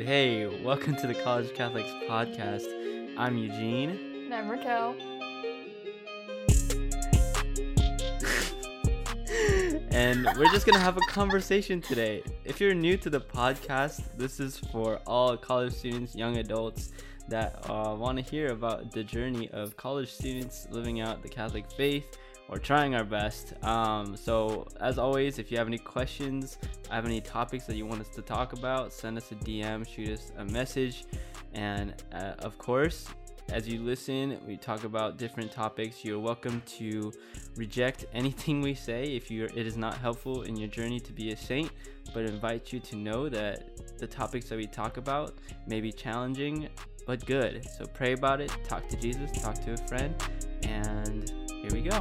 Hey, welcome to the College Catholics podcast. I'm Eugene. And I'm Raquel. and we're just gonna have a conversation today. If you're new to the podcast, this is for all college students, young adults that uh, want to hear about the journey of college students living out the Catholic faith or trying our best. Um, so, as always, if you have any questions, have any topics that you want us to talk about, send us a DM, shoot us a message, and uh, of course, as you listen, we talk about different topics. You're welcome to reject anything we say if you it is not helpful in your journey to be a saint, but invite you to know that the topics that we talk about may be challenging but good. So pray about it, talk to Jesus, talk to a friend, and here we go.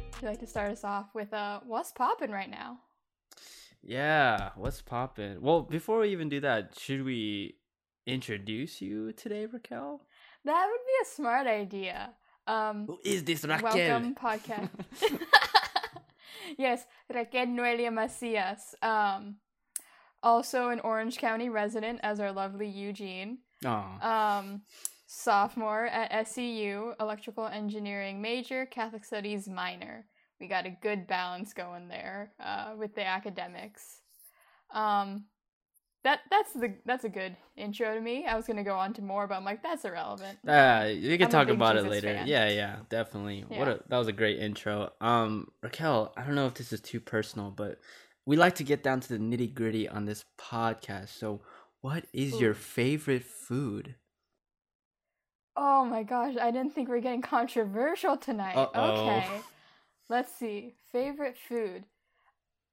Would you like to start us off with uh, what's popping right now? Yeah, what's popping? Well, before we even do that, should we introduce you today, Raquel? That would be a smart idea. Um, Who is this Raquel? welcome podcast. yes, Raquel Noelia Macias. Um, also an Orange County resident, as our lovely Eugene. Um, sophomore at SCU, electrical engineering major, Catholic studies minor. We got a good balance going there uh, with the academics. Um, that that's the that's a good intro to me. I was gonna go on to more, but I'm like that's irrelevant. Uh, you can I'm talk about it later. fan. Yeah, yeah, definitely. What a that was a great intro. Um, Raquel, I don't know if this is too personal, but we like to get down to the nitty gritty on this podcast. So, what is your favorite food? Oh my gosh, I didn't think we are getting controversial tonight. Uh-oh. Okay. Let's see. Favorite food.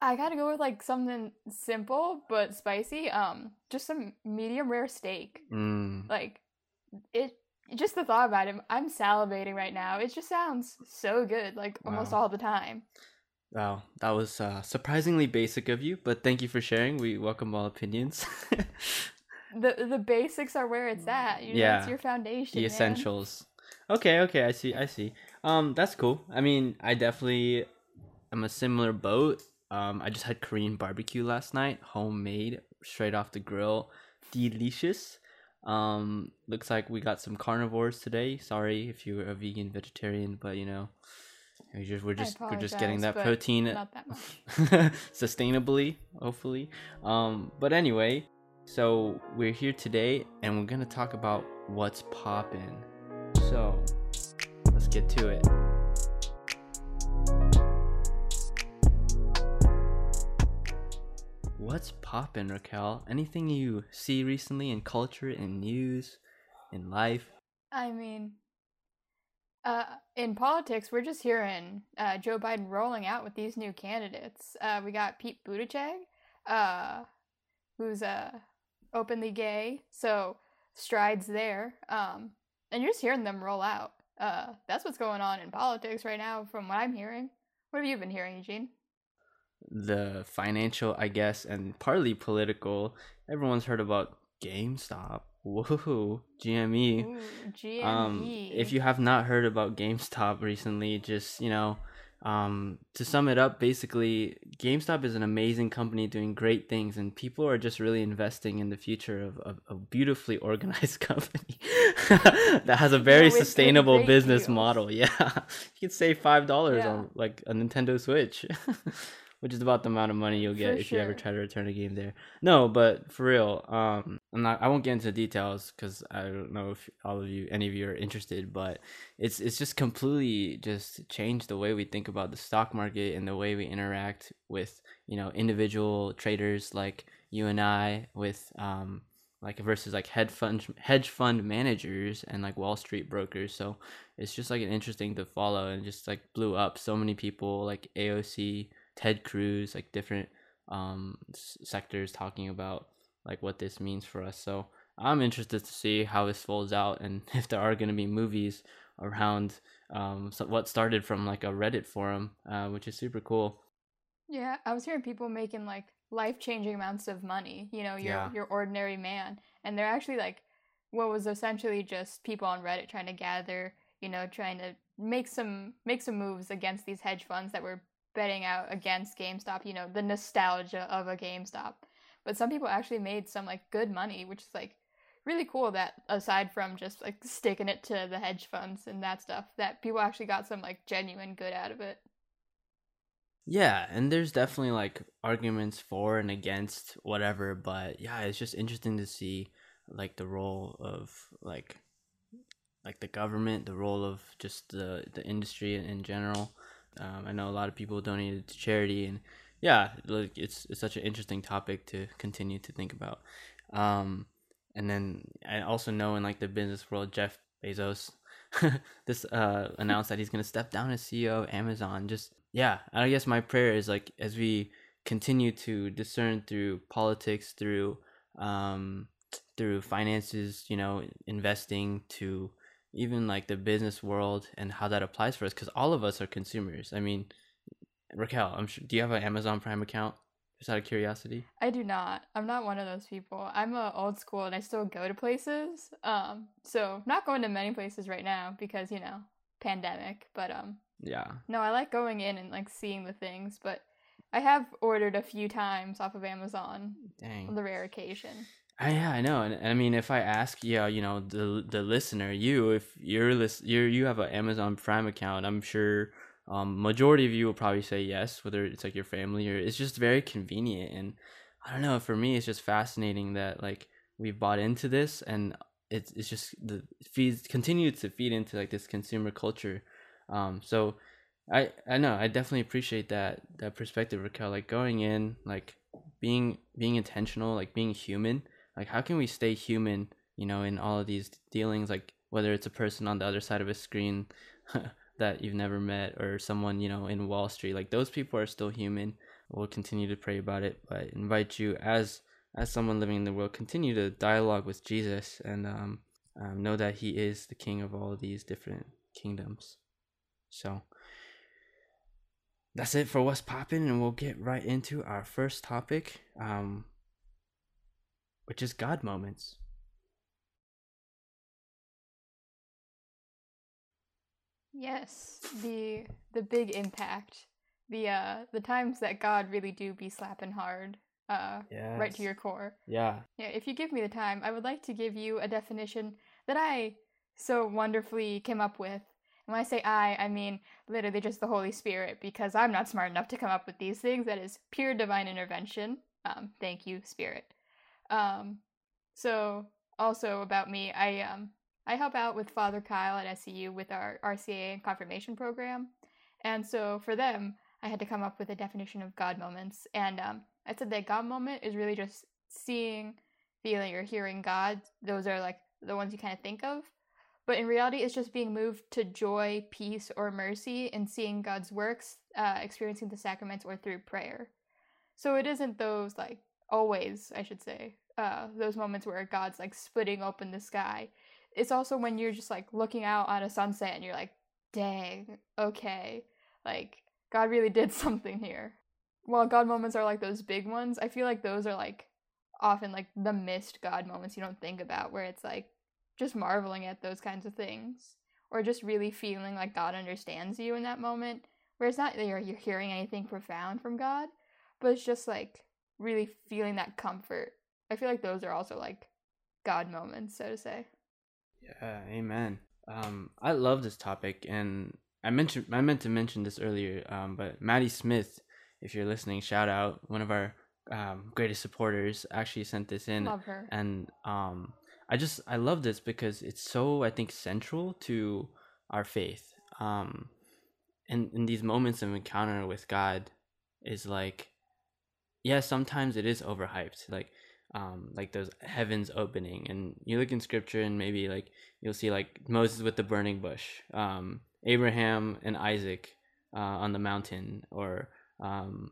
I gotta go with like something simple but spicy. Um, just some medium rare steak. Mm, Like it just the thought about it, I'm salivating right now. It just sounds so good, like almost all the time. Wow, that was uh, surprisingly basic of you, but thank you for sharing. We welcome all opinions. The the basics are where it's at. You know, Yeah. it's your foundation. the man. essentials. Okay, okay, I see, I see. Um, that's cool. I mean, I definitely am a similar boat. Um, I just had Korean barbecue last night, homemade, straight off the grill, delicious. Um, looks like we got some carnivores today. Sorry if you're a vegan, vegetarian, but you know, we just we're just we're just getting that protein that sustainably, hopefully. Um, but anyway, so we're here today and we're gonna talk about what's poppin'. So let's get to it. What's poppin', Raquel? Anything you see recently in culture, in news, in life? I mean, uh, in politics, we're just hearing uh, Joe Biden rolling out with these new candidates. Uh, we got Pete Buttigieg, uh, who's uh, openly gay, so strides there. Um, and you're just hearing them roll out. Uh, that's what's going on in politics right now, from what I'm hearing. What have you been hearing, Eugene? the financial, I guess, and partly political. Everyone's heard about GameStop. Woohoo, GME. Ooh, GME. Um, if you have not heard about GameStop recently, just you know, um, to sum it up, basically, GameStop is an amazing company doing great things, and people are just really investing in the future of, of a beautifully organized company that has a very good, sustainable business deals. model. Yeah, you can save five dollars Yeah. on like a Nintendo Switch. Which is about the amount of money you'll get For if you ever try to return a game there. No, but for real, um, I'm not. I won't get into details because I don't know if all of you, any of you, are interested. But it's it's just completely just changed the way we think about the stock market and the way we interact with you know individual traders like you and I with um like versus like hedge fund hedge fund managers and like Wall Street brokers. So it's just like an interesting to follow and just like blew up. So many people like AOC, Ted Cruz, like different um s- sectors talking about like what this means for us. So I'm interested to see how this folds out and if there are going to be movies around um so what started from like a Reddit forum, uh, which is super cool. Yeah, I was hearing people making like life changing amounts of money. You know, your Yeah. your ordinary man, and they're actually like what was essentially just people on Reddit trying to gather you know, trying to make some make some moves against these hedge funds that were betting out against GameStop, you know, the nostalgia of a GameStop. But some people actually made some like good money, which is like really cool that aside from just like sticking it to the hedge funds and that stuff, that people actually got some like genuine good out of it. Yeah, and there's definitely like arguments for and against whatever, but yeah, it's just interesting to see like the role of like like the government, the role of just the the industry in, in general. Um, I know a lot of people donated to charity, and yeah, like it's it's such an interesting topic to continue to think about. Um, and then I also know in like the business world, Jeff Bezos, this uh announced that he's gonna step down as CEO of Amazon. Just yeah, I guess my prayer is like as we continue to discern through politics, through um, through finances, you know, investing to even like the business world and how that applies for us, because all of us are consumers. I mean, Raquel, I'm sure. Do you have an Amazon Prime account? Just out of curiosity. I do not. I'm not one of those people. I'm a old school and I still go to places. Um, so not going to many places right now because you know pandemic. But um, Yeah. no, I like going in and like seeing the things. But I have ordered a few times off of Amazon Dang. on the rare occasion. I, yeah, I know, and, and I mean, if I ask, yeah, you know, the the listener, you, if you're list, you're you have an Amazon Prime account, I'm sure, um, majority of you will probably say yes, whether it's like your family or it's just very convenient, and I don't know, for me, it's just fascinating that like we've bought into this, and it's it's just the feeds continue to feed into like this consumer culture, um, so I I know I definitely appreciate that that perspective, Raquel, like going in, like being being intentional, like being human like how can we stay human you know in all of these dealings? Like whether it's a person on the other side of a screen that you've never met or someone you know in wall street like those people are still human. We'll continue to pray about it but invite you as as someone living in the world continue to dialogue with jesus and um, um know that he is the king of all of these different kingdoms. So that's it for what's popping and we'll get right into our first topic. Um which is God moments. Yes, the the big impact, the uh the times that God really do be slapping hard, uh, right to your core. Yeah. Yeah, if you give me the time, I would like to give you a definition that I so wonderfully came up with. And when I say I, I mean literally just the Holy Spirit, because I'm not smart enough to come up with these things. That is pure divine intervention. Um, thank you, Spirit. Um, so also about me, I um I help out with Father Kyle at SCU with our RCIA and confirmation program, and so for them, I had to come up with a definition of God moments, and um, I said that God moment is really just seeing, feeling, or hearing God. Those are like the ones you kind of think of, but in reality, it's just being moved to joy, peace, or mercy in seeing God's works, uh, experiencing the sacraments, or through prayer. So it isn't those like always, I should say, uh, those moments where God's like splitting open the sky. It's also when you're just like looking out on a sunset and you're like, dang, okay, like God really did something here. While God moments are like those big ones, I feel like those are like often like the missed God moments you don't think about, where it's like just marveling at those kinds of things or just really feeling like God understands you in that moment. Where it's not that you're, you're hearing anything profound from God, but it's just like really feeling that comfort. I feel like those are also like God moments, so to say. Yeah, amen. Um, I love this topic, and I mentioned I meant to mention this earlier. Um, but Maddie Smith, if you're listening, shout out one of our um greatest supporters. Actually sent this in, Love her. and um, I just I love this because it's so I think central to our faith. Um, and in these moments of encounter with God, is like, yeah, sometimes it is overhyped. Like um like those heavens opening and you look in scripture and maybe like you'll see like moses with the burning bush um abraham and isaac uh, on the mountain or um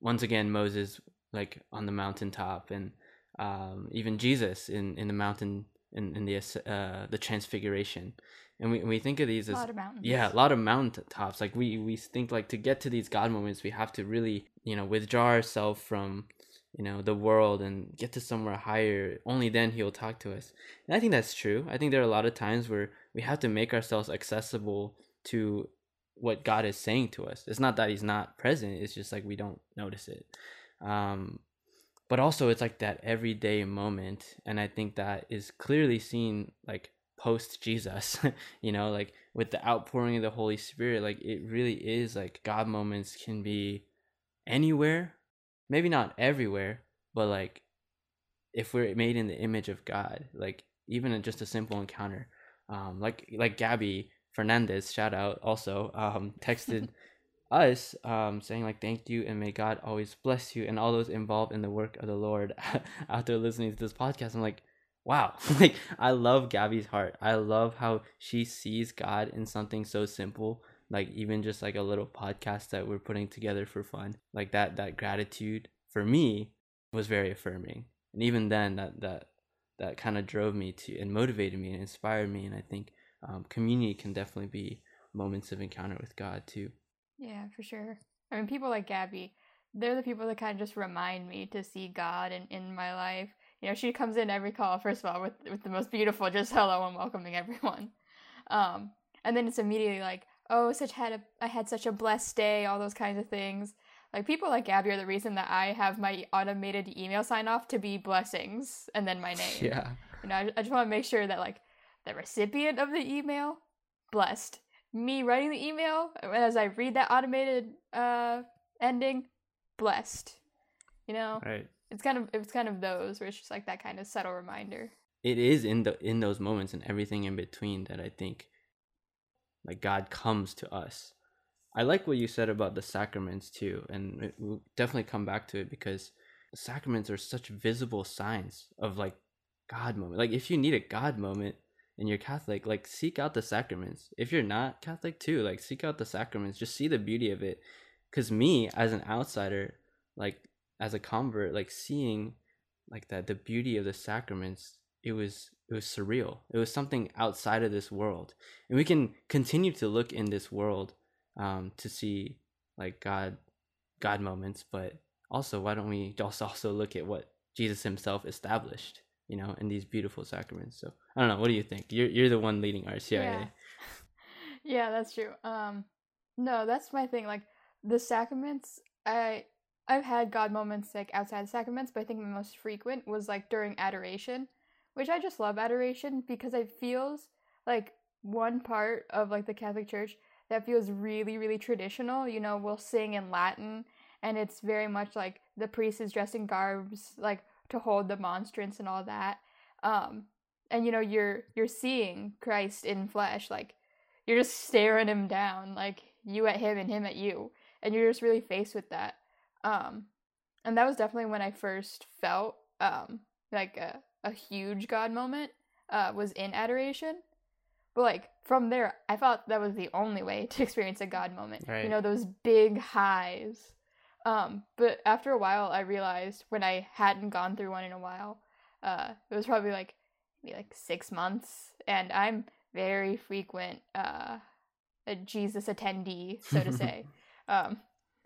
once again moses like on the mountaintop and um even jesus in in the mountain in in the uh the transfiguration and we, we think of these A as lot of mountains. yeah a lot of mountaintops like we we think like to get to these god moments we have to really you know withdraw ourselves from you know the world and get to somewhere higher only then he'll talk to us and i think that's true i think there are a lot of times where we have to make ourselves accessible to what God is saying to us. It's not that he's not present, it's just like we don't notice it. Um but also it's like that everyday moment and I think that is clearly seen like post Jesus, you know, like with the outpouring of the Holy Spirit, like it really is like God moments can be anywhere, maybe not everywhere, but like if we're made in the image of God, like even just a simple encounter, um, like like Gabby Fernandez, shout out also, um, texted us um, saying like thank you and may God always bless you and all those involved in the work of the Lord after listening to this podcast. I'm like, wow, like I love Gabby's heart. I love how she sees God in something so simple, like even just like a little podcast that we're putting together for fun. Like that that gratitude for me was very affirming. And even then that that that kind of drove me to and motivated me and inspired me and I think um, community can definitely be moments of encounter with God too. Yeah, for sure. I mean, people like Gabby, they're the people that kind of just remind me to see God in, in my life. You know, she comes in every call, first of all, with, with the most beautiful just hello and welcoming everyone. Um, and then it's immediately like, oh, such had a, I had such a blessed day, all those kinds of things. Like people like Gabby are the reason that I have my automated email sign off to be blessings and then my name. Yeah. You know, I, I just want to make sure that like the recipient of the email blessed me writing the email as I read that automated uh ending blessed. You know? Right. It's kind of it's kind of those where it's just like that kind of subtle reminder. It is in the in those moments and everything in between that I think like God comes to us. I like what you said about the sacraments too, and we'll definitely come back to it because sacraments are such visible signs of like God moment. Like if you need a God moment, and you're Catholic, like seek out the sacraments. If you're not Catholic too, like seek out the sacraments. Just see the beauty of it. Cause me as an outsider, like as a convert, like seeing like that the beauty of the sacraments, it was it was surreal. It was something outside of this world. And we can continue to look in this world um to see like God God moments, but also why don't we just also look at what Jesus himself established? you know, in these beautiful sacraments. So I don't know. What do you think? You're you're the one leading RCIA. Yeah, yeah that's true. Um, no, that's my thing. Like the sacraments, I I've had God moments like outside the sacraments, but I think my most frequent was like during adoration, which I just love adoration because it feels like one part of like the Catholic Church that feels really really traditional. You know, we'll sing in Latin, and it's very much like the priest is dressed in garbs, like to hold the monstrance and all that. Um, and you know you're you're seeing Christ in flesh, like you're just staring him down, like you at him and him at you, and you're just really faced with that. Um, and that was definitely when I first felt um like a a huge God moment uh was in adoration. But like from there, I thought that was the only way to experience a God moment. Right. You know, those big highs um, but after a while, I realized when I hadn't gone through one in a while, uh, it was probably like maybe like six months, and I'm very frequent uh, a Jesus attendee, so to say. um,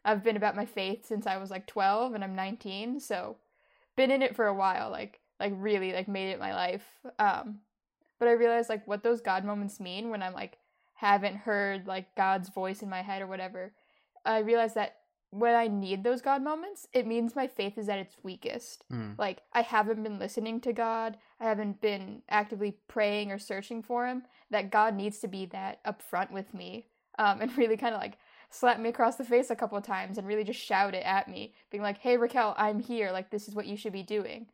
I've been about my faith since I was like 12, and I'm 19, so been in it for a while, like like really like made it my life. Um, but I realized like what those God moments mean when I'm like haven't heard like God's voice in my head or whatever. I realized that when I need those God moments, it means my faith is at its weakest. Mm. Like, I haven't been listening to God, I haven't been actively praying or searching for Him. That God needs to be that upfront with me um, and really kind of like slap me across the face a couple of times and really just shout it at me, being like, hey, Raquel, I'm here. Like, this is what you should be doing.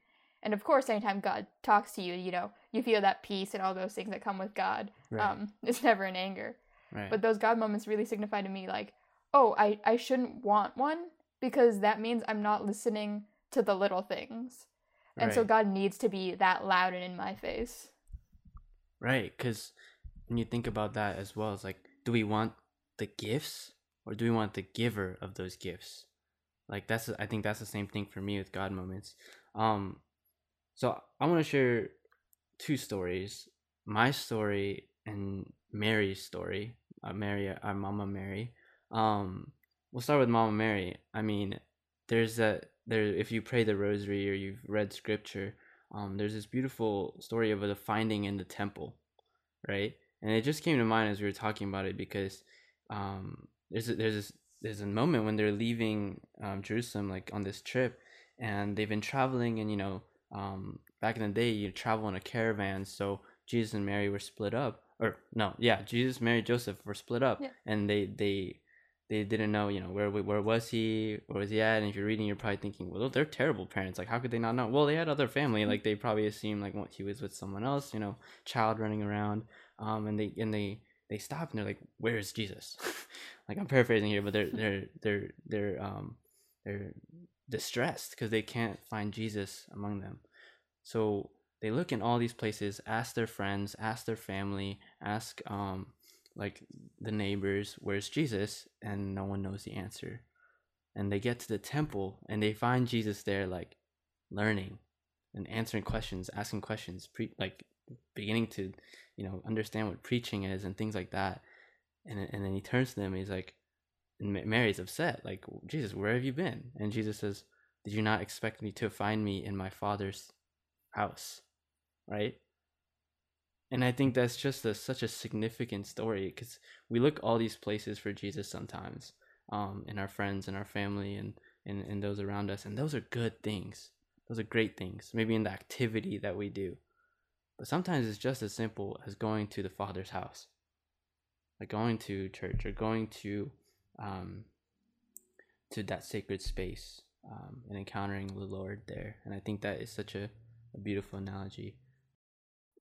And of course, anytime God talks to you, you know, you feel that peace and all those things that come with God. Right. Um, it's never in anger. Right. But those God moments really signify to me, like, oh, I, I shouldn't want one because that means I'm not listening to the little things. And right. so God needs to be that loud and in my face. Right. Because when you think about that as well, it's like, do we want the gifts or do we want the giver of those gifts? Like that's I think that's the same thing for me with God moments. Um so I want to share two stories. My story and Mary's story. Uh, Mary, our Mama Mary. Um, we'll start with Mama Mary. I mean, there's a there. If you pray the Rosary or you've read Scripture, um, there's this beautiful story of the finding in the temple, right? and it just came to mind as we were talking about it because um, there's a, there's this, there's a moment when they're leaving um, Jerusalem like on this trip, and they've been traveling, and you know, um, back in the day you travel in a caravan, so Jesus and Mary were split up, or no, yeah, Jesus, Mary, Joseph were split up, Yeah. and they they they didn't know, you know, where where was he, where was he at? And if you're reading, you're probably thinking, well, they're terrible parents. Like, how could they not know? Well, they had other family. Like, they probably assumed like what he was with someone else, you know, child running around. Um, and they and they they stop and they're like, where is Jesus? like, I'm paraphrasing here, but they're they're they're they're um they're distressed because they can't find Jesus among them. So they look in all these places, ask their friends, ask their family, ask um like the neighbors, where's Jesus? And no one knows the answer. And they get to the temple and they find Jesus there, like learning and answering questions, asking questions, pre- like beginning to, you know, understand what preaching is and things like that. And and then he turns to them and he's like, and Mary's upset, like Jesus, where have you been? And Jesus says, Did you not expect me to find me in my father's house? Right? And I think that's just a, such a significant story because we look all these places for Jesus sometimes, um, in our friends and our family and, and, and those around us. And those are good things. Those are great things. Maybe in the activity that we do. But sometimes it's just as simple as going to the Father's house, like going to church or going to, um, to that sacred space um, and encountering the Lord there. And I think that is such a, a beautiful analogy.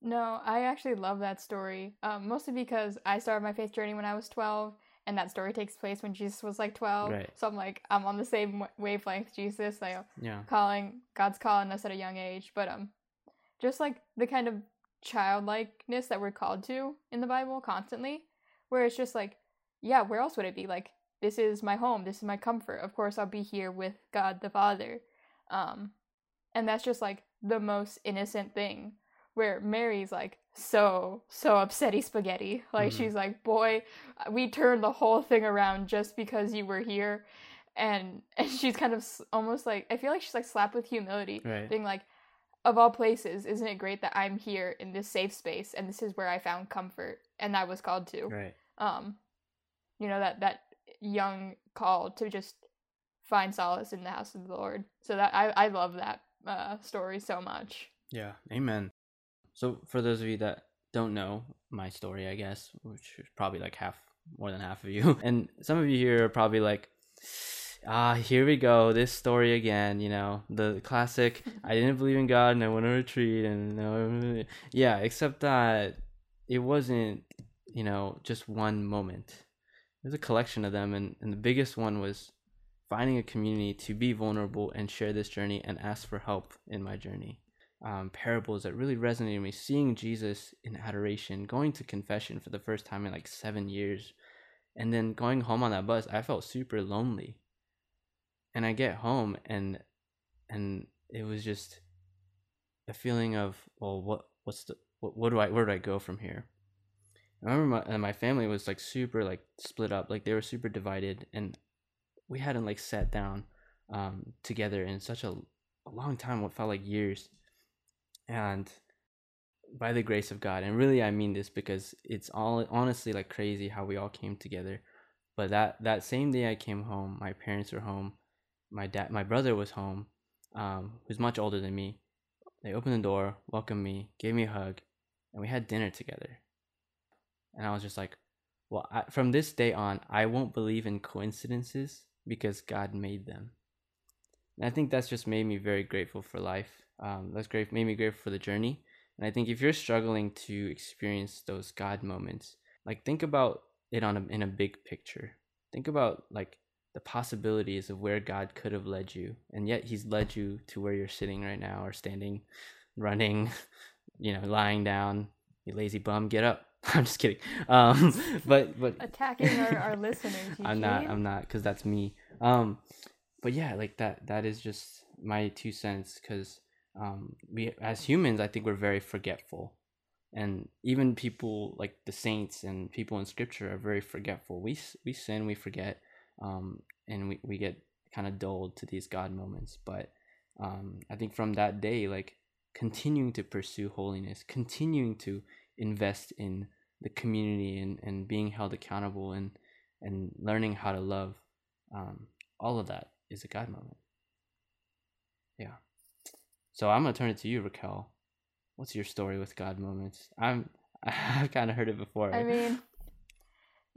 No, I actually love that story. Um, mostly because I started my faith journey when I was 12, and that story takes place when Jesus was like 12. Right. So I'm like, I'm on the same wavelength, Jesus. Like, Yeah. calling God's calling us at a young age, but um, just like the kind of childlikeness that we're called to in the Bible constantly, where it's just like, yeah, where else would it be? Like, this is my home, this is my comfort. Of course, I'll be here with God the Father, um, and that's just like the most innocent thing. Where Mary's like so so upsetty spaghetti, like Mhm. she's like, boy, we turned the whole thing around just because you were here, and and she's kind of almost like I feel like she's like slapped with humility, Right. being like, of all places, isn't it great that I'm here in this safe space and this is where I found comfort and I was called to. Right. Um, you know that that young call to just find solace in the house of the Lord. So that I I love that uh, story so much. Yeah. Amen. So for those of you that don't know my story, I guess, which is probably like half, more than half of you, and some of you here are probably like, ah, here we go, this story again. You know, the classic. I didn't believe in God, and I went on a retreat, and no, yeah. Except that it wasn't, you know, just one moment. It was a collection of them, and, and the biggest one was finding a community to be vulnerable and share this journey and ask for help in my journey um, parables that really resonated with me. Seeing Jesus in adoration, going to confession for the first time in like seven years, and then going home on that bus, I felt super lonely. And I get home and and it was just a feeling of well, what what's the what, what do I where do I go from here? I remember my my family was like super like split up, like they were super divided, and we hadn't like sat down um, together in such a, a long time, what felt like years and by the grace of God, and really I mean this because it's all honestly like crazy how we all came together. But that that same day I came home, my parents were home, my dad, my brother was home, um, who's much older than me. They opened the door, welcomed me, gave me a hug, and we had dinner together. And I was just like, well, I, from this day on, I won't believe in coincidences because God made them. And I think that's just made me very grateful for life. Um, that's great, made me grateful for the journey. And I think if you're struggling to experience those God moments, like think about it on a, in a big picture. Think about like the possibilities of where God could have led you, and yet He's led you to where you're sitting right now, or standing, running, you know, lying down. You lazy bum, get up. I'm just kidding. Um, but but Attacking our, our listeners. I'm not. I'm not because that's me. Um, but yeah, like that. That is just my two cents. Because um, we as humans, I think we're very forgetful, and even people like the saints and people in Scripture are very forgetful. We we sin, we forget, um, and we we get kind of dulled to these God moments. But um, I think from that day, like continuing to pursue holiness, continuing to invest in the community and, and being held accountable and and learning how to love um, all of that is a god moment. Yeah. So i'm gonna turn it to you raquel. What's your story with god moments? I'm i've kind of heard it before. I mean,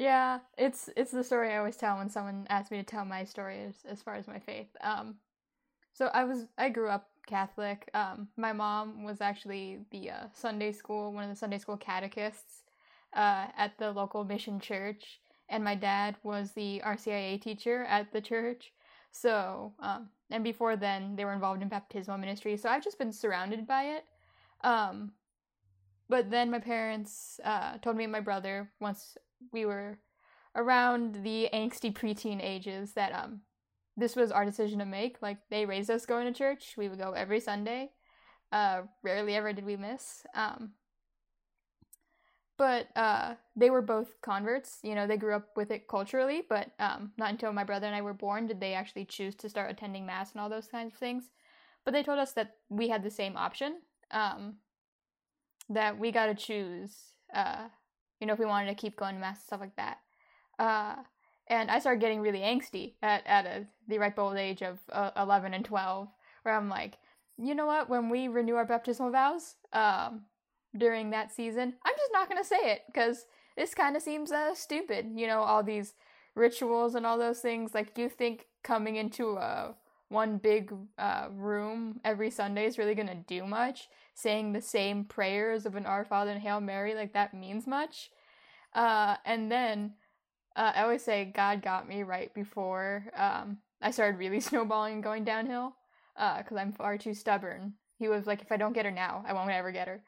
yeah, it's it's the story I always tell when someone asks me to tell my story as, as far as my faith. Um, so I was I grew up Catholic. Um, my mom was actually the uh, Sunday school one of the Sunday school catechists uh, at the local mission church, and my dad was the RCIA teacher at the church. So, um, and before then, they were involved in baptismal ministry. So I've just been surrounded by it. Um, but then my parents uh, told me and my brother once we were around the angsty preteen ages that um this was our decision to make. Like they raised us going to church. We would go every Sunday. Uh, rarely ever did we miss. Um, but uh, they were both converts. You know, they grew up with it culturally, but um, not until my brother and I were born did they actually choose to start attending mass and all those kinds of things. But they told us that we had the same option. Um, that we got to choose. Uh, you know, if we wanted to keep going to mass and stuff like that. Uh, and I started getting really angsty at at a, the ripe old age of uh, eleven and twelve, where I'm like, you know what? When we renew our baptismal vows, um, during that season, I'm just not gonna say it because this kind of seems uh, stupid. You know, all these rituals and all those things. Like, you think coming into a one big uh, room every Sunday is really gonna do much? Saying the same prayers of an Our Father and Hail Mary, like that means much. Uh, and then uh, I always say God got me right before um, I started really snowballing and going downhill because uh, I'm far too stubborn. He was like, if I don't get her now, I won't ever get her.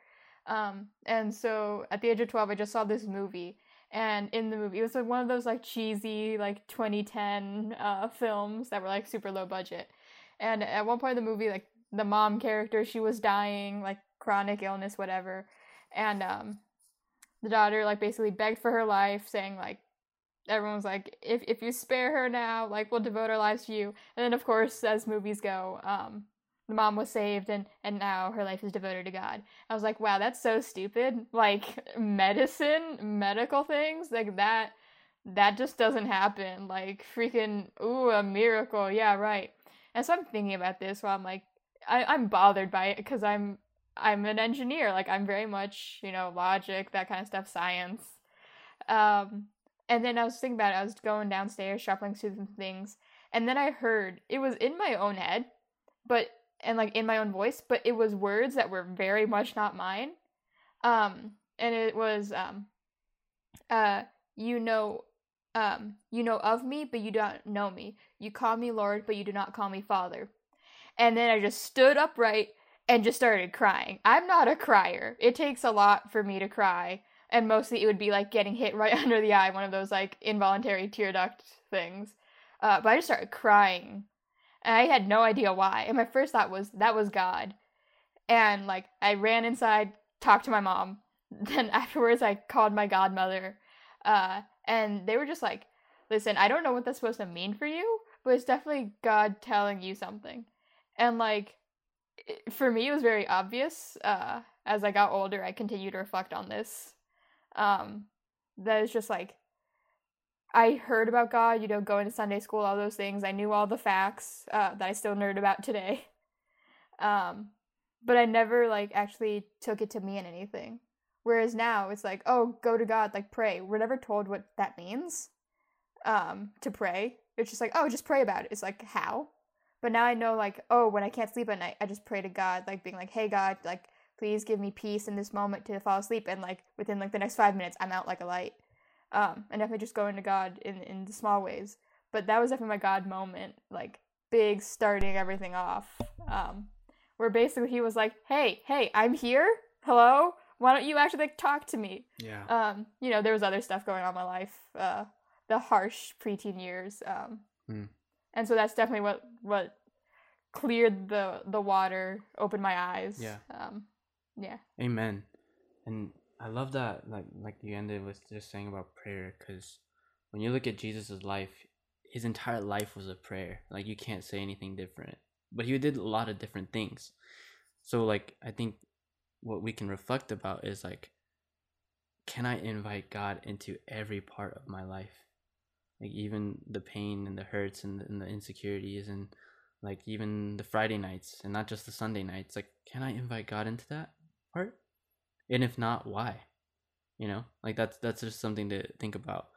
Um, and so at the age of 12, I just saw this movie. And in the movie, it was like one of those like cheesy, like 2010 uh, films that were like super low budget. And at one point in the movie, like the mom character, she was dying, like chronic illness, whatever. And um, the daughter like basically begged for her life, saying like, everyone's like, if if you spare her now, like we'll devote our lives to you. And then of course, as movies go, um, the mom was saved and and now her life is devoted to God. I was like, wow, that's so stupid. Like medicine, medical things like that. That just doesn't happen. Like freaking, ooh, a miracle. Yeah, right. And so I'm thinking about this while I'm like, I, I'm bothered by it because I'm I'm an engineer. Like I'm very much, you know, logic, that kind of stuff, science. Um, and then I was thinking about it. I was going downstairs, shuffling through some things, and then I heard it was in my own head, but and like in my own voice, but it was words that were very much not mine. Um, and it was um, uh, you know, um, you know of me, but you don't know me. You call me Lord, but you do not call me Father. And then I just stood upright and just started crying. I'm not a crier. It takes a lot for me to cry. And mostly it would be like getting hit right under the eye, one of those like involuntary tear duct things. Uh, but I just started crying. And I had no idea why. And my first thought was that was God. And like I ran inside, talked to my mom. Then afterwards I called my godmother. Uh, and they were just like, listen, I don't know what that's supposed to mean for you, but it's definitely God telling you something. And like for me, it was very obvious. Uh, as I got older, I continued to reflect on this. Um, that is just like I heard about God, you know, going to Sunday school, all those things. I knew all the facts uh, that I still nerd about today. Um, but I never like actually took it to mean anything. Whereas now it's like, oh, go to God, like pray. We're never told what that means. Um, to pray. It's just like, oh, just pray about it. It's like how? But now I know, like, oh, when I can't sleep at night, I just pray to God, like being like, hey, God, like, please give me peace in this moment to fall asleep. And like within like the next five minutes, I'm out like a light. Um, and definitely just going to God in in the small ways. But that was definitely my God moment, like big starting everything off. Um, where basically he was like, hey, hey, I'm here. Hello. Why don't you actually like talk to me? Yeah. Um, you know, there was other stuff going on in my life. Uh, the harsh preteen years. Um, Hmm. and so that's definitely what what cleared the the water, opened my eyes. Yeah. Um, yeah. Amen. And I love that, like like you ended with just saying about prayer, because when you look at Jesus' life, his entire life was a prayer. Like you can't say anything different. But he did a lot of different things. So like I think what we can reflect about is like can I invite God into every part of my life? Like even the pain and the hurts and the, and the insecurities and like even the Friday nights and not just the Sunday nights. Like, can I invite God into that part? And if not, why? You know, like that's that's just something to think about.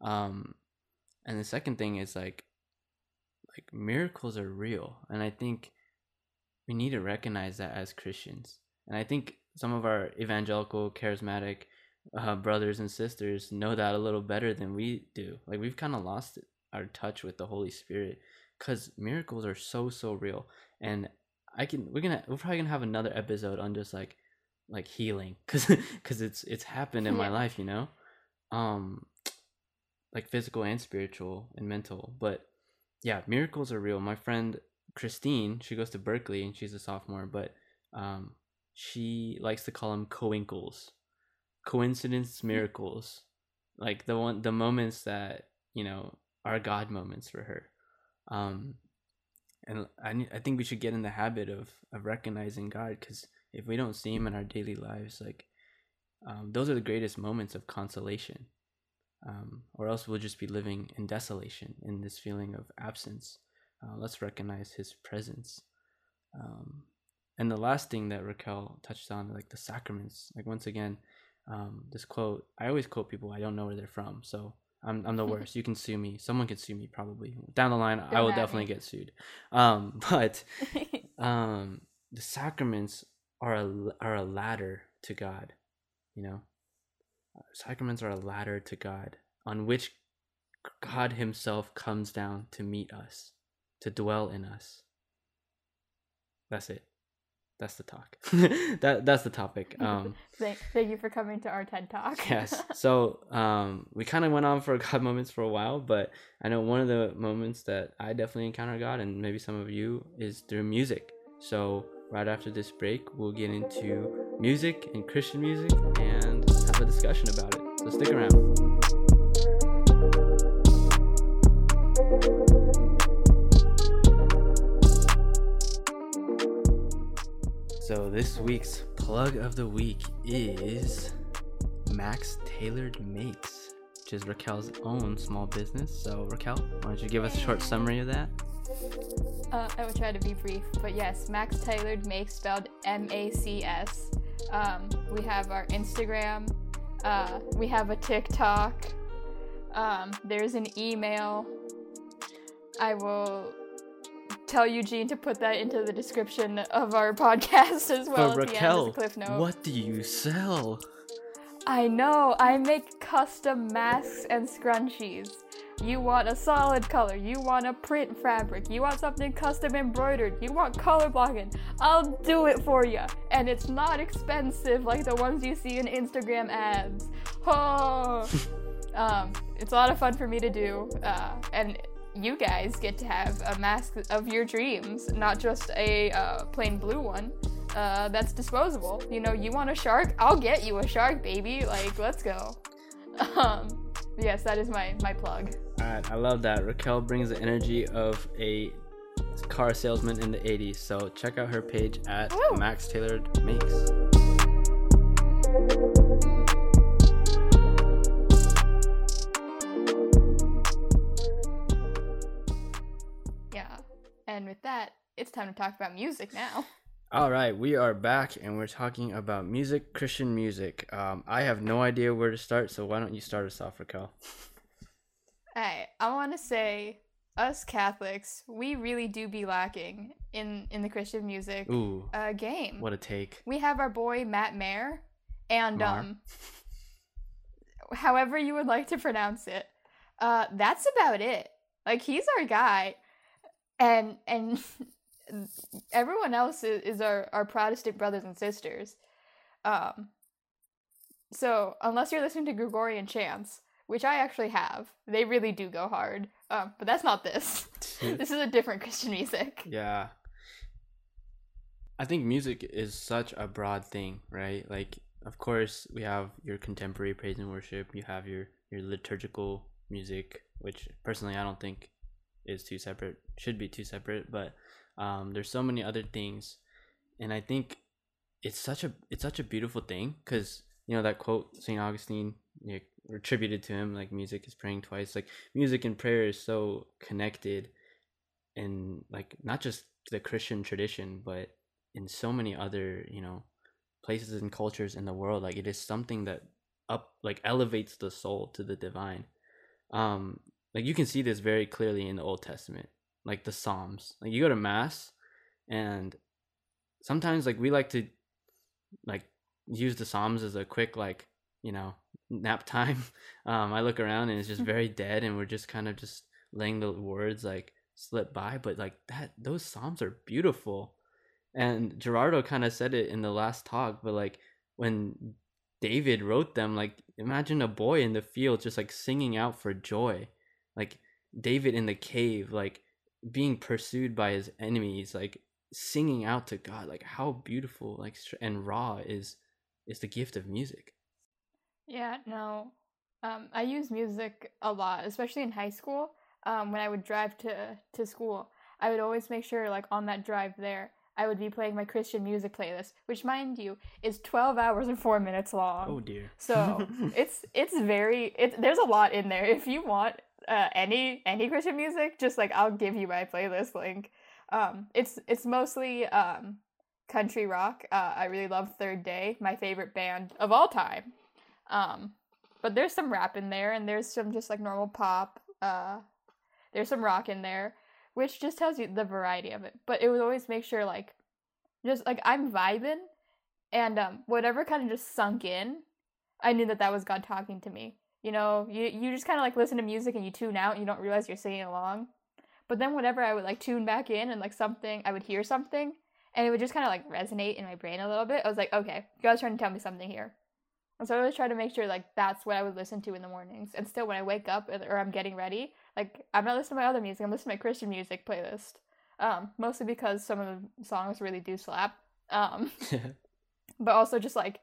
Um, and the second thing is like, like miracles are real, and I think we need to recognize that as Christians. And I think some of our evangelical, charismatic uh, brothers and sisters know that a little better than we do. Like we've kind of lost our touch with the Holy Spirit because miracles are so so real. And I can we're gonna we're probably gonna have another episode on just like like healing because because it's it's happened in my life, you know, um, like physical and spiritual and mental. But yeah, miracles are real. My friend Christine, she goes to Berkeley and she's a sophomore, but um, she likes to call them coinkles, coincidence miracles, like the one the moments that you know are God moments for her. Um, and I I think we should get in the habit of of recognizing God because if we don't see Him in our daily lives, like um, those are the greatest moments of consolation. Um, or else we'll just be living in desolation, in this feeling of absence. Uh, let's recognize His presence. Um, and the last thing that Raquel touched on, like the sacraments, like once again, um, this quote, I always quote people, I don't know where they're from. So I'm, I'm the worst. you can sue me. Someone can sue me probably. Down the line, I will me. definitely get sued. Um, but um, the sacraments are a, are a ladder to God, you know? Uh, Sacraments are a ladder to God on which God Himself comes down to meet us, to dwell in us. That's it. That's the talk. that that's the topic. Um, thank, thank you for coming to our TED Talk. yes. So um, we kind of went on for God moments for a while, but I know one of the moments that I definitely encounter God, and maybe some of you, is through music. So right after this break, we'll get into music and Christian music and have a discussion about it. So stick around. So this week's plug of the week is Macs Tailored Makes, which is Raquel's own small business. So Raquel, why don't you give us a short summary of that? Uh, I will try to be brief, but yes, Macs Tailored makes spelled M A C S. Um, we have our Instagram. Uh, we have a TikTok. Um, there's an email. I will tell Eugene to put that into the description of our podcast as well but at the end as Raquel, a cliff note. what do you sell? I know. I make custom masks and scrunchies. You want a solid color. You want a print fabric. You want something custom embroidered. You want color blocking. I'll do it for you. And it's not expensive like the ones you see in Instagram ads. Oh. um, it's a lot of fun for me to do. Uh, and you guys get to have a mask of your dreams, not just a uh, plain blue one uh, that's disposable. You know, you want a shark? I'll get you a shark, baby. Like, let's go. Um, yes, that is my my plug. Alright, I love that. Raquel brings the energy of a car salesman in the 80s. So check out her page at Woo! Macs Tailored Makes. Yeah. And with that, it's time to talk about music now. All right, we are back and we're talking about music, Christian music. Um, I have no idea where to start, so why don't you start us off, Raquel? Alright, I want to say, us Catholics, we really do be lacking in in the Christian music Ooh, uh, game. what a take. We have our boy Matt Maher, and Mar. um, however you would like to pronounce it. Uh, that's about it. Like he's our guy, and and everyone else is, is our our Protestant brothers and sisters. Um, so unless you're listening to Gregorian chants, which I actually have, they really do go hard. Um, but that's not this. this is a different Christian music. Yeah. I think music is such a broad thing, right? Like, of course, we have your contemporary praise and worship. You have your your liturgical music, which personally I don't think is too separate. Should be too separate, but um, there's so many other things, and I think it's such a it's such a beautiful thing because you know that quote St. Augustine attributed to him like music is praying twice like music and prayer is so connected in like not just the Christian tradition but in so many other you know places and cultures in the world like it is something that up like elevates the soul to the divine. Um like you can see this very clearly in the old testament like the psalms. Like you go to mass and sometimes like we like to like use the psalms as a quick like you know nap time. Um i look around and it's just very dead and we're just kind of just letting the words like slip by but like that those psalms are beautiful. And gerardo kind of said it in the last talk but like when david wrote them like imagine a boy in the field just like singing out for joy. Like david in the cave like being pursued by his enemies like singing out to god like how beautiful like and raw is is the gift of music Yeah, no. Um, I use music a lot, especially in high school. Um, when I would drive to to school, I would always make sure, like on that drive there, I would be playing my Christian music playlist, which, mind you, is twelve hours and four minutes long. oh dear So it's it's very it's there's a lot in there. If you want uh, any any Christian music, just like I'll give you my playlist link. Um, it's it's mostly um country rock. Uh, I really love Third Day, my favorite band of all time. Um, but there's some rap in there, and there's some just like normal pop. Uh, there's some rock in there, which just tells you the variety of it. But it would always make sure like just like I'm vibing, and um, whatever kind of just sunk in, I knew that that was God talking to me. You know, you you just kind of like listen to music and you tune out and you don't realize you're singing along. But then whenever I would like tune back in and like something, I would hear something and it would just kind of like resonate in my brain a little bit. I was like, okay, God's trying to tell me something here. And so I always try to make sure like that's what I would listen to in the mornings. And still when I wake up or I'm getting ready, like I'm not listening to my other music, I'm listening to my Christian music playlist. Um, mostly because some of the songs really do slap. Um, but also just like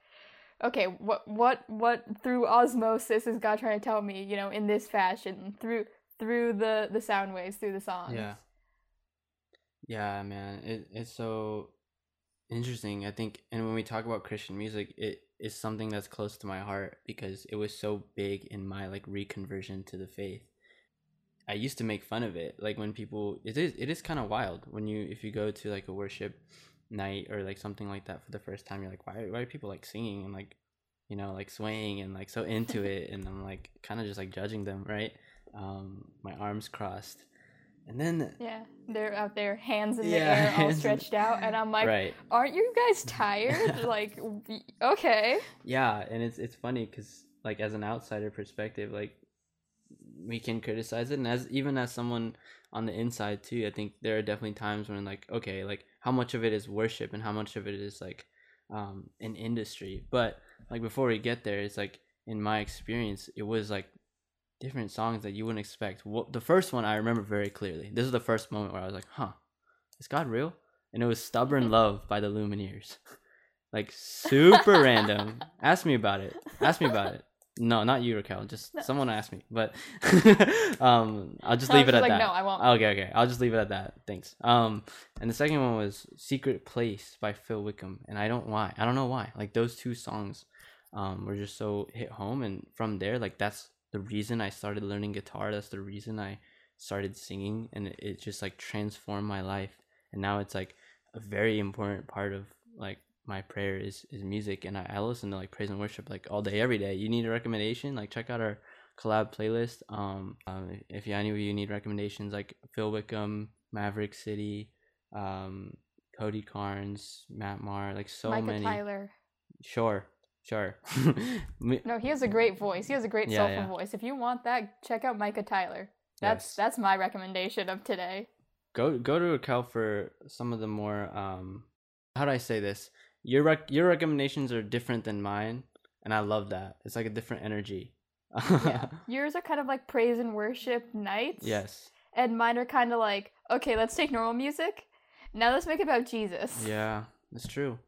okay what what what through osmosis is god trying to tell me you know in this fashion through through the the sound waves through the songs Yeah. Yeah, man. It it's so interesting. I think and when we talk about Christian music, it is something that's close to my heart because it was so big in my like reconversion to the faith. I used to make fun of it. Like when people it is it is kind of wild when you if you go to like a worship night or like something like that for the first time you're like why why are people like singing and like you know like swaying and like so into it and I'm like kind of just like judging them, right? Um my arms crossed. And then yeah they're out there hands in the Yeah, air all in- stretched out and i'm like right. aren't you guys tired like okay yeah and it's it's funny because like as an outsider perspective like we can criticize it and as even as someone on the inside too i think there are definitely times when like okay like how much of it is worship and how much of it is like um an industry but like before we get there it's like in my experience it was like different songs that you wouldn't expect what the first one i remember very clearly this is the first moment where i was like huh is god real and it was stubborn love by the lumineers like super random. Ask me about it. Ask me about it. No, not you, Raquel. Just No. someone asked me, but um, I'll just leave it at like that. no i won't Okay, okay. I'll just leave it at that. Thanks. Um, and the second one was "Secret Place" by Phil Wickham, and I don't why. I don't know why. Like those two songs, um, were just so hit home, and from there, like that's the reason I started learning guitar. That's the reason I started singing, and it, it just like transformed my life. And now it's like a very important part of like my prayer is is music, and I, I listen to like praise and worship like all day, every day. You need a recommendation? Like check out our collab playlist. Um, um, if you, any of you need recommendations, like Phil Wickham, Maverick City, um, Cody Carnes, Matt Maher, like so micah many. tyler Sure, sure. No he has a great voice he has a great Yeah, soulful yeah. voice if you want that check out micah tyler that's Yes. that's my recommendation of today go go to Raquel for some of the more um how do I say this? Your rec- your recommendations are different than mine, and I love that. It's like a different energy. yeah yours are kind of like praise and worship nights yes. and mine are kind of like okay let's take normal music now let's make it about jesus Yeah, that's true.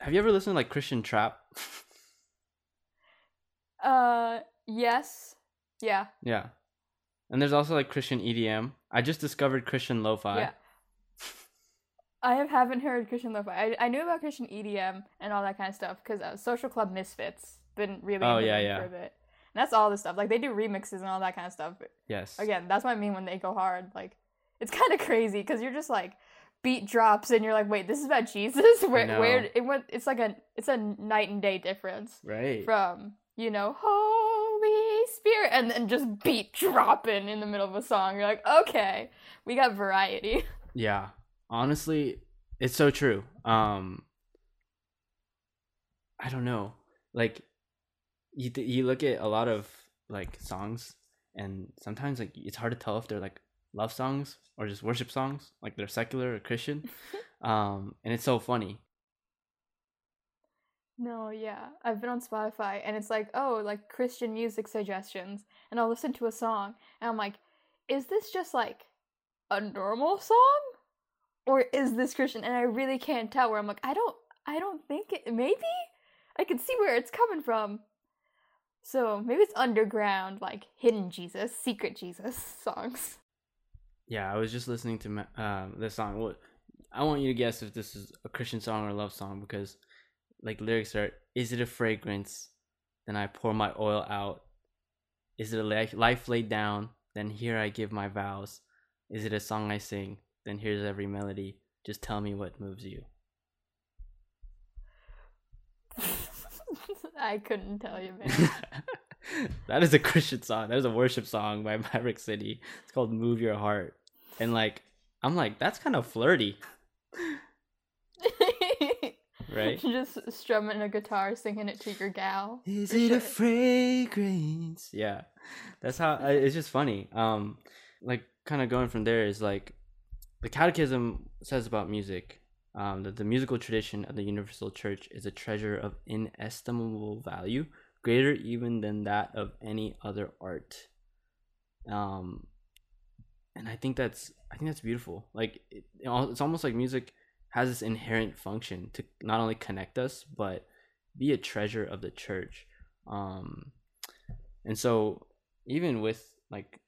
Have you ever listened to like Christian trap? uh yes yeah yeah. And there's also like Christian EDM. I just discovered Christian lo-fi. yeah i have, haven't heard christian lo-fi I, I knew about christian edm and all that kind of stuff because uh, social club misfits been really Oh, yeah, yeah. for a bit. And that's all the stuff. Like they do remixes and all that kind of stuff. Yes. again, that's what I mean when they go hard. Like it's kind of crazy because you're just like beat drops and you're like, wait, this is about Jesus. Where where it went? It's like a it's a night and day difference Right. from you know Holy Spirit and then just beat dropping in the middle of a song. You're like, okay, we got variety. Yeah. Honestly, it's so true. Um I don't know. Like you th- you look at a lot of like songs and sometimes like it's hard to tell if they're like love songs or just worship songs, like they're secular or Christian. um and it's so funny. No, yeah. I've been on Spotify and it's like, oh, like Christian music suggestions. And I'll listen to a song and I'm like, is this just like a normal song? Or is this Christian? And I really can't tell where I'm like, I don't I don't think it maybe? I can see where it's coming from. So maybe it's underground, like hidden Jesus, secret Jesus songs. Yeah, I was just listening to um this song. I want you to guess if this is a Christian song or a love song because like lyrics are is it a fragrance? Then I pour my oil out. Is it a life, laid down? Then here I give my vows. Is it a song I sing? Then here's every melody. Just tell me what moves you. I couldn't tell you, man. that is a Christian song. That is a worship song by Maverick City. It's called Move Your Heart. And like I'm like that's kind of flirty right Just strumming a guitar, singing it to your gal. Is For it a fragrance? Yeah, that's how. It's just funny. Um, like kind of going from there is like, the Catechism says about music. Um, that the musical tradition of the Universal Church is a treasure of inestimable value, greater even than that of any other art. Um, and I think that's I think that's beautiful. Like it, it's almost like music has this inherent function to not only connect us but be a treasure of the church. Um and so even with like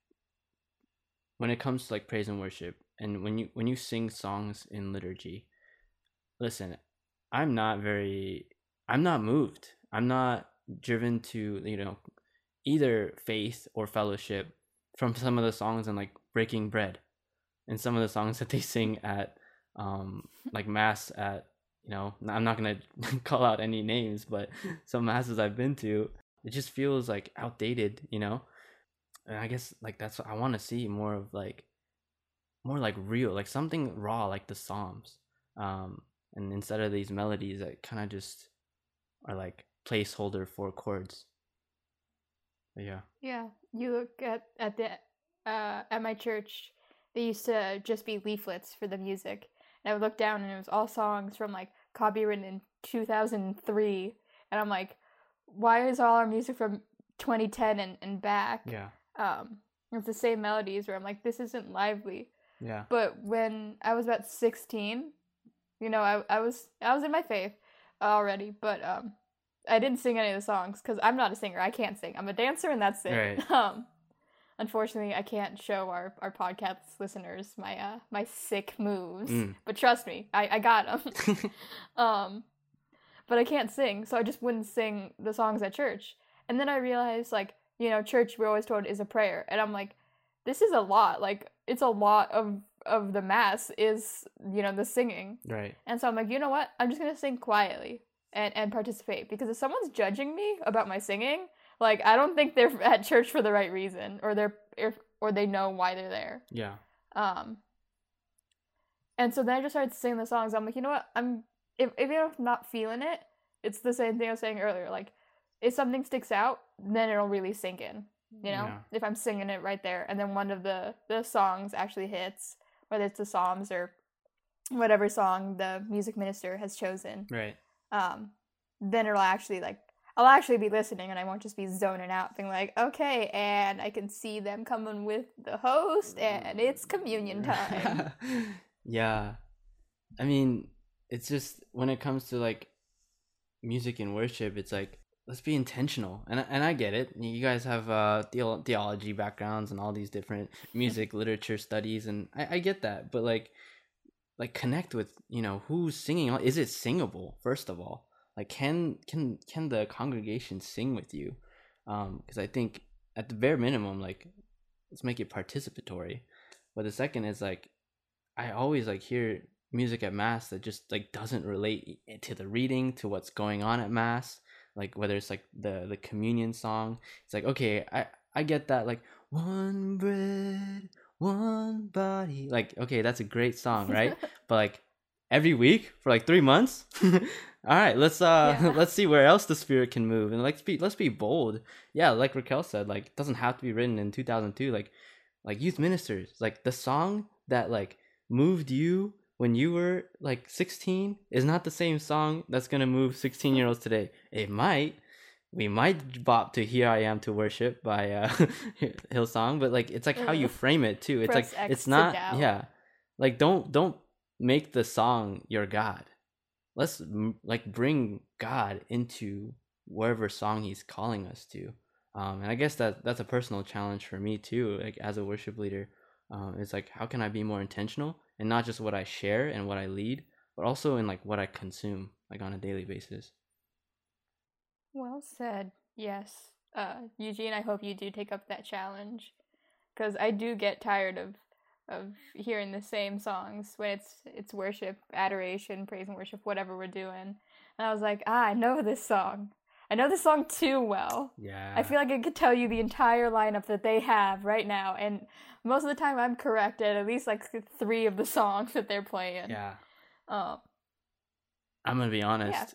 when it comes to like praise and worship and when you when you sing songs in liturgy listen i'm not very i'm not moved. I'm not driven to you know either faith or fellowship from some of the songs and like breaking bread and some of the songs that they sing at um like mass at you know i'm not gonna call out any names but some masses i've been to it just feels like outdated you know? And i guess like that's what i want to see more of like more like real like something raw like the psalms um and instead of these melodies that kind of just are like placeholder for chords. But yeah. Yeah, you look at at the uh, at my church. They used to just be leaflets for the music, and I would look down, and it was all songs from like copywritten in two thousand three, and I'm like, why is all our music from 2010 and, and back? yeah Um, it's the same melodies where I'm like, this isn't lively. yeah But when I was about 16, you know, I, I was I was in my faith already, but um, I didn't sing any of the songs because I'm not a singer. I can't sing. I'm a dancer, and that's it. Right. Um, unfortunately, I can't show our, our podcast listeners my uh my sick moves. Mm. But trust me, I I got them. um, but I can't sing, so I just wouldn't sing the songs at church. And then I realized, like, you know, church we're always told is a prayer, and I'm like, this is a lot. Like, it's a lot of of the mass is you know the singing, right and so I'm like, you know what? I'm just gonna sing quietly and and participate because if someone's judging me about my singing, like, I don't think they're at church for the right reason, or they're if, or they know why they're there. yeah Um, and so then I just started singing the songs. I'm like, you know what? I'm if if you're not feeling it, it's the same thing I was saying earlier. Like, if something sticks out, then it'll really sink in. You know, Yeah. if I'm singing it right there, and then one of the the songs actually hits, whether it's the Psalms or whatever song the music minister has chosen, right um, then it'll actually like I'll actually be listening and I won't just be zoning out, being like, okay, and I can see them coming with the host, and it's communion time. yeah. I mean, it's just when it comes to like music and worship, it's like let's be intentional. And I- and I get it. You guys have uh theo- theology backgrounds and all these different music literature studies and I, I get that. But like like connect with, you know, who's singing. Is it singable first of all? Like can can can the congregation sing with you? Um because i think at the bare minimum like let's make it participatory. But the second is like i always like hear music at mass that just like doesn't relate to the reading to what's going on at mass. Like whether it's like the the communion song it's like okay i i get that like one bread one body like okay that's a great song right? But like every week for like three months all right let's uh Yeah. let's see where else the spirit can move and let's be let's be bold. Yeah like raquel said like it doesn't have to be written in 2002 like like youth ministers like the song that like moved you when you were like 16 is not the same song that's gonna move 16 year olds today. It might. We might bop to here i am to worship by uh hillsong but like it's like how you frame it too. It's Press like X it's not yeah. Like don't don't make the song your god let's like bring god into wherever song he's calling us to um and i guess that that's a personal challenge for me too like as a worship leader um it's like how can i be more intentional and not just what i share and what i lead but also in like what i consume like on a daily basis Well said. Yes. Uh, Eugene, I hope you do take up that challenge, because I do get tired of of hearing the same songs when it's it's worship, adoration, praise and worship, whatever we're doing. And I was like, ah, I know this song. I know this song too well. yeah I feel like I could tell you the entire lineup that they have right now, and most of the time I'm correct at at least like three of the songs that they're playing. yeah Um, i'm gonna be honest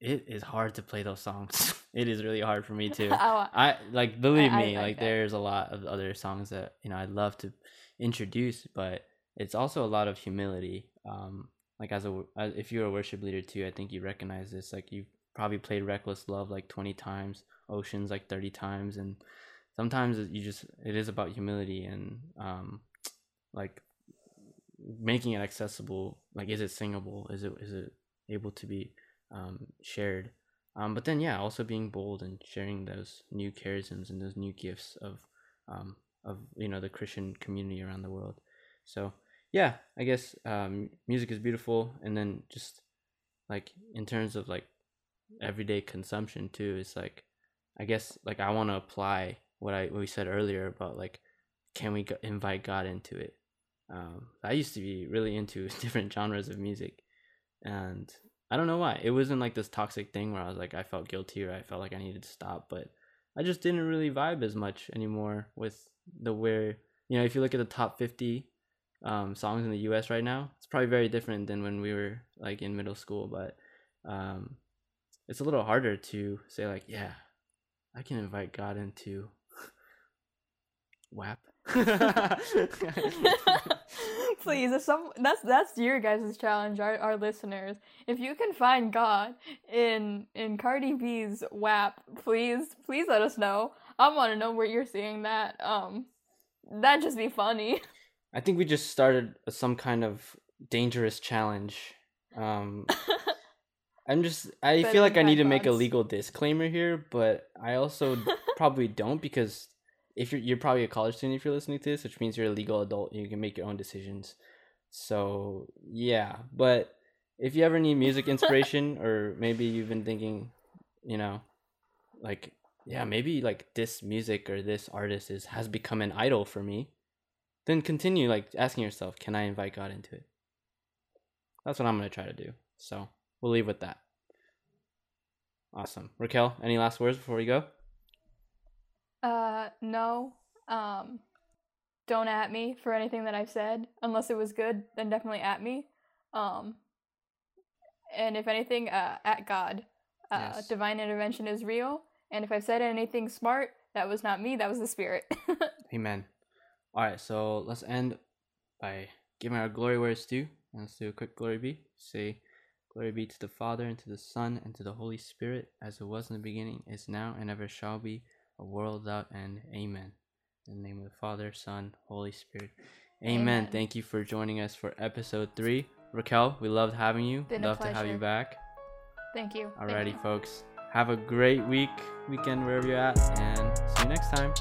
Yeah. it is hard to play those songs it is really hard for me too oh, I like believe I me, like like that. there's a lot of other songs that you know I'd love to introduce, but it's also a lot of humility. Um, like as a if you're a worship leader too, I think you recognize this. Like you've probably played "Reckless Love" like 20 times, "Oceans" like 30 times, and sometimes you just it is about humility and um, like making it accessible. Like, is it singable? Is it is it able to be um, shared? Um, but then yeah, also being bold and sharing those new charisms and those new gifts of um, of you know the Christian community around the world. So yeah, I guess um, music is beautiful, and then just like in terms of like everyday consumption too, it's like I guess like I want to apply what I what we said earlier about like can we go- invite God into it. Um, I used to be really into different genres of music, and I don't know why. It wasn't like this toxic thing where I was like I felt guilty or I felt like I needed to stop, but I just didn't really vibe as much anymore with the where you know if you look at the top 50 um, songs in the U.S. right now, it's probably very different than when we were like in middle school, but um, it's a little harder to say like yeah, I can invite God into WAP. Please, if some that's that's your guys' challenge, our, our listeners. If you can find God in in Cardi B's WAP, please please let us know. I want to know where you're seeing that. Um, that'd just be funny. I think we just started some kind of dangerous challenge. Um, I'm just I Better feel like I need to make a legal disclaimer here, but I also probably don't because if you're you're probably a college student if you're listening to this, which means you're a legal adult, and you can make your own decisions. So yeah, but if you ever need music inspiration or maybe you've been thinking, you know, like yeah, maybe like this music or this artist is has become an idol for me, then continue like asking yourself, can I invite God into it? That's what I'm gonna try to do. So we'll leave with that. Awesome. Raquel, any last words before we go? Uh, no. Um, don't at me for anything that I've said. Unless it was good, then definitely at me. Um, and if anything, uh, at God. Uh, Yes. divine intervention is real. And if I've said anything smart, that was not me, that was the spirit. Amen. All right, so let's end by giving our glory where it's due. And let's do a quick glory be. Say, Glory be to the Father, and to the Son, and to the Holy Spirit, as it was in the beginning, is now, and ever shall be, a world without end. Amen. In the name of the Father, Son, Holy Spirit. Amen. Amen. Thank you for joining us for episode three. Raquel, we loved having you. Been a Love to have you back. Thank you. Thank Alrighty, you. folks. Have a great week, weekend, wherever you're at, and see you next time.